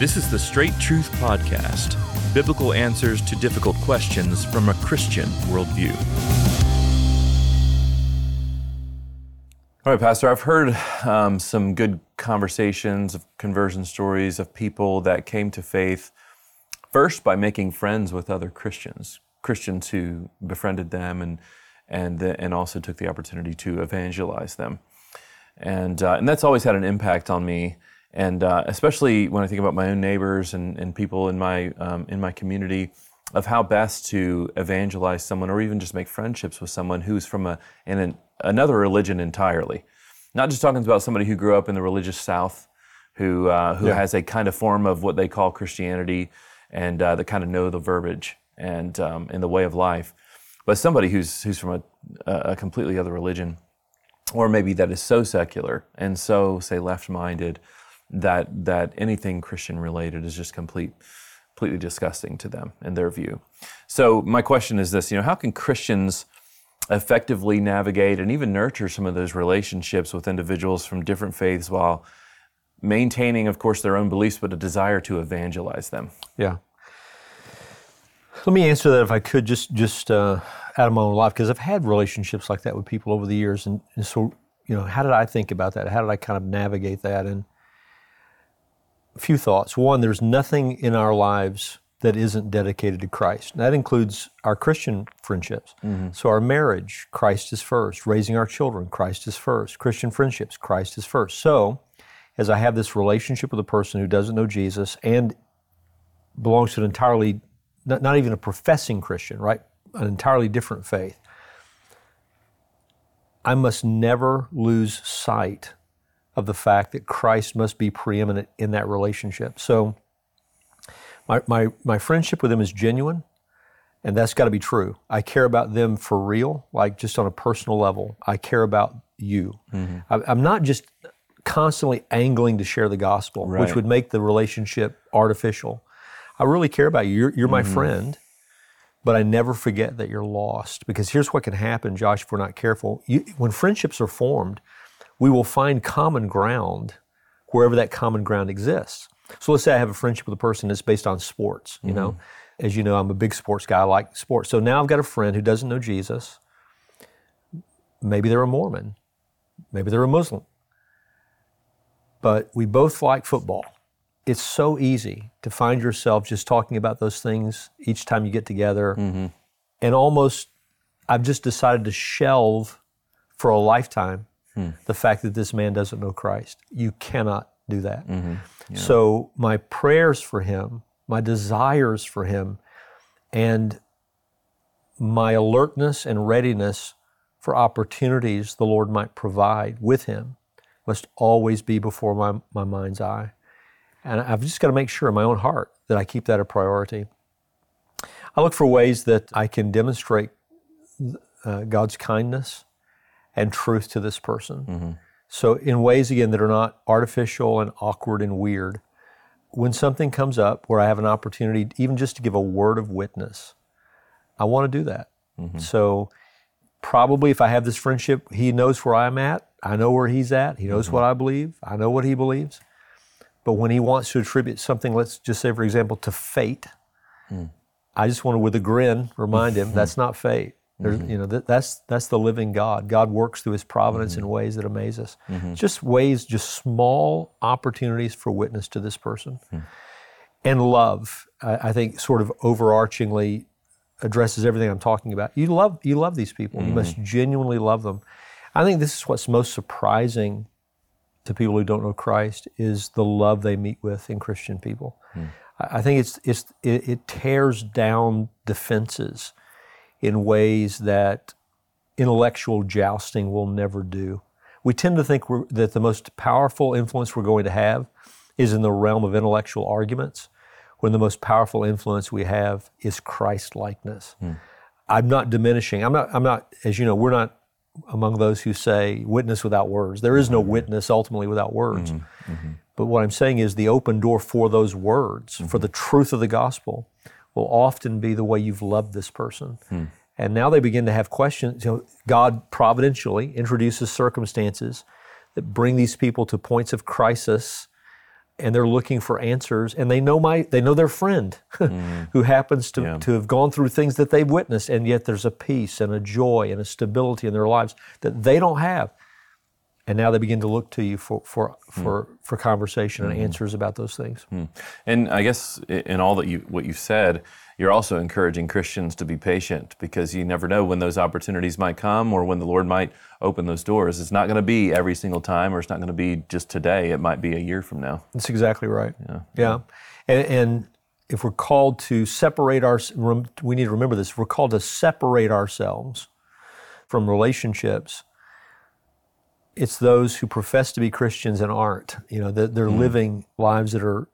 This is the Straight Truth Podcast. Biblical answers to difficult questions from a Christian worldview. All right, Pastor, I've heard um, some good conversations of conversion stories of people that came to faith first by making friends with other Christians, Christians who befriended them and and and also took the opportunity to evangelize them, and uh, and that's always had an impact on me and uh, especially when I think about my own neighbors and, and people in my um, in my community, of how best to evangelize someone or even just make friendships with someone who's from a in an, another religion entirely. Not just talking about somebody who grew up in the religious South, who uh, who yeah. has a kind of form of what they call Christianity, and uh, that kind of know the verbiage and um, and the way of life, but somebody who's who's from a, a completely other religion, or maybe that is so secular and so say left-minded that that anything Christian related is just complete completely disgusting to them in their view. So my question is this, you know, how can Christians effectively navigate and even nurture some of those relationships with individuals from different faiths while maintaining of course their own beliefs but a desire to evangelize them? Yeah. Let me answer that if I could just just uh, out of my own life because I've had relationships like that with people over the years and, and so you know how did I think about that? How did I kind of navigate that and few thoughts. One, there's nothing in our lives that isn't dedicated to Christ. And that includes our Christian friendships. Mm-hmm. So, our marriage, Christ is first. Raising our children, Christ is first. Christian friendships, Christ is first. So, as I have this relationship with a person who doesn't know Jesus and belongs to an entirely, not, not even a professing Christian, right? An entirely different faith, I must never lose sight of the fact that Christ must be preeminent in that relationship. So my, my, my friendship with them is genuine, and that's got to be true. I care about them for real, like just on a personal level. I care about you. Mm-hmm. I, am not just constantly angling to share the gospel, right. which would make the relationship artificial. I really care about you. You're, you're my mm-hmm. friend, but I never forget that you're lost. Because here's what can happen, Josh, if we're not careful. You, when friendships are formed, we will find common ground wherever that common ground exists. So let's say I have a friendship with a person that's based on sports, you mm-hmm. know. As you know, I'm a big sports guy, I like sports. So now I've got a friend who doesn't know Jesus. Maybe they're a Mormon. Maybe they're a Muslim. But we both like football. It's so easy to find yourself just talking about those things each time you get together. Mm-hmm. And almost, I've just decided to shelve for a lifetime Hmm. The fact that this man doesn't know Christ. You cannot do that. Mm-hmm. Yeah. So, my prayers for him, my desires for him, and my alertness and readiness for opportunities the Lord might provide with him must always be before my, my mind's eye. And I've just got to make sure in my own heart that I keep that a priority. I look for ways that I can demonstrate uh, God's kindness and truth to this person. Mm-hmm. So, in ways, again, that are not artificial and awkward and weird, when something comes up where I have an opportunity, even just to give a word of witness, I want to do that. Mm-hmm. So, probably if I have this friendship, he knows where I'm at. I know where he's at. He knows mm-hmm. what I believe. I know what he believes. But when he wants to attribute something, let's just say, for example, to fate, mm. I just want to, with a grin, remind him that's not fate. Mm-hmm. You know, that, that's that's the living God. God works through His providence mm-hmm. in ways that amaze us. Mm-hmm. Just ways, just small opportunities for witness to this person, hmm. and love. I, I, think sort of overarchingly addresses everything I'm talking about. You love you love these people. You must mm-hmm. genuinely love them. I think this is what's most surprising to people who don't know Christ is the love they meet with in Christian people. Hmm. I, I think it's it's it, it tears down defenses in ways that intellectual jousting will never do. We tend to think that the most powerful influence we're going to have is in the realm of intellectual arguments, when the most powerful influence we have is Christ likeness. Hmm. I'm not diminishing. I'm not, I'm not, as you know, we're not among those who say witness without words. There is no mm-hmm. witness ultimately without words. Mm-hmm. Mm-hmm. But what I'm saying is the open door for those words, for the truth of the gospel, will often be the way you've loved this person. Hmm. And now they begin to have questions. You know, God providentially introduces circumstances that bring these people to points of crisis and they're looking for answers and they know my they know their friend who happens to, Yeah. to have gone through things that they've witnessed and yet there's a peace and a joy and a stability in their lives that they don't have and now they begin to look to you for for hmm. for, for conversation and hmm. answers about those things hmm. And I guess in all that you what you said, you're also encouraging Christians to be patient because you never know when those opportunities might come or when the Lord might open those doors. It's not going to be every single time, or it's not going to be just today. It might be a year from now. That's exactly right. Yeah. Yeah. And, and if we're called to separate our, we need to remember this. We're called to separate ourselves from relationships. It's those who profess to be Christians and aren't. You know, that they're hmm. living lives that are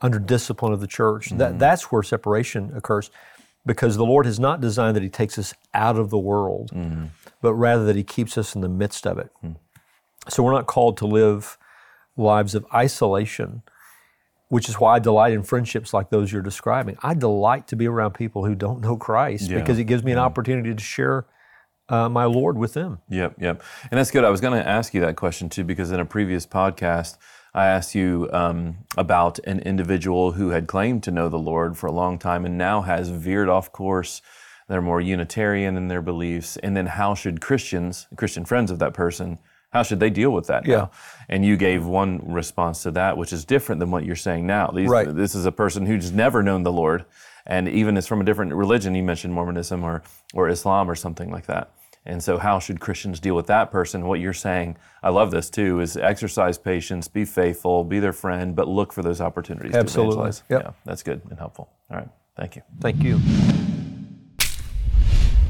under discipline of the church. That hmm. that's where separation occurs, because the Lord has not designed that He takes us out of the world, hmm. but rather that He keeps us in the midst of it. So we're not called to live lives of isolation, which is why I delight in friendships like those you're describing. I delight to be around people who don't know Christ Yeah. because it gives me an opportunity to share uh, my Lord with them. Yep, yep. And that's good. I was going to ask you that question too, because in a previous podcast, I asked you um, about an individual who had claimed to know the Lord for a long time and now has veered off course. They're more Unitarian in their beliefs. And then how should Christians, Christian friends of that person, how should they deal with that Yeah. now? And you gave one response to that, which is different than what you're saying now. These, Right. This is a person who's never known the Lord, and even is from a different religion. You mentioned Mormonism or, or Islam or something like that. And so, how should Christians deal with that person? What you're saying, I love this too, is exercise patience, be faithful, be their friend, but look for those opportunities Absolutely. to evangelize. Yep. Yeah, that's good and helpful. All right, thank you. Thank you.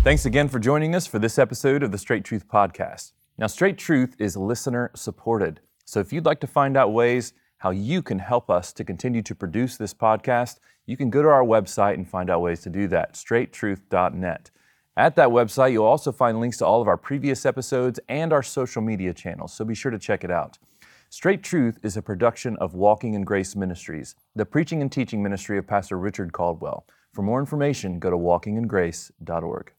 Thanks again for joining us for this episode of the Straight Truth Podcast. Now, Straight Truth is listener supported. So if you'd like to find out ways how you can help us to continue to produce this podcast, you can go to our website and find out ways to do that, straighttruth.net. At that website, you'll also find links to all of our previous episodes and our social media channels, so be sure to check it out. Straight Truth is a production of Walking in Grace Ministries, the preaching and teaching ministry of Pastor Richard Caldwell. For more information, go to walkingingrace.org.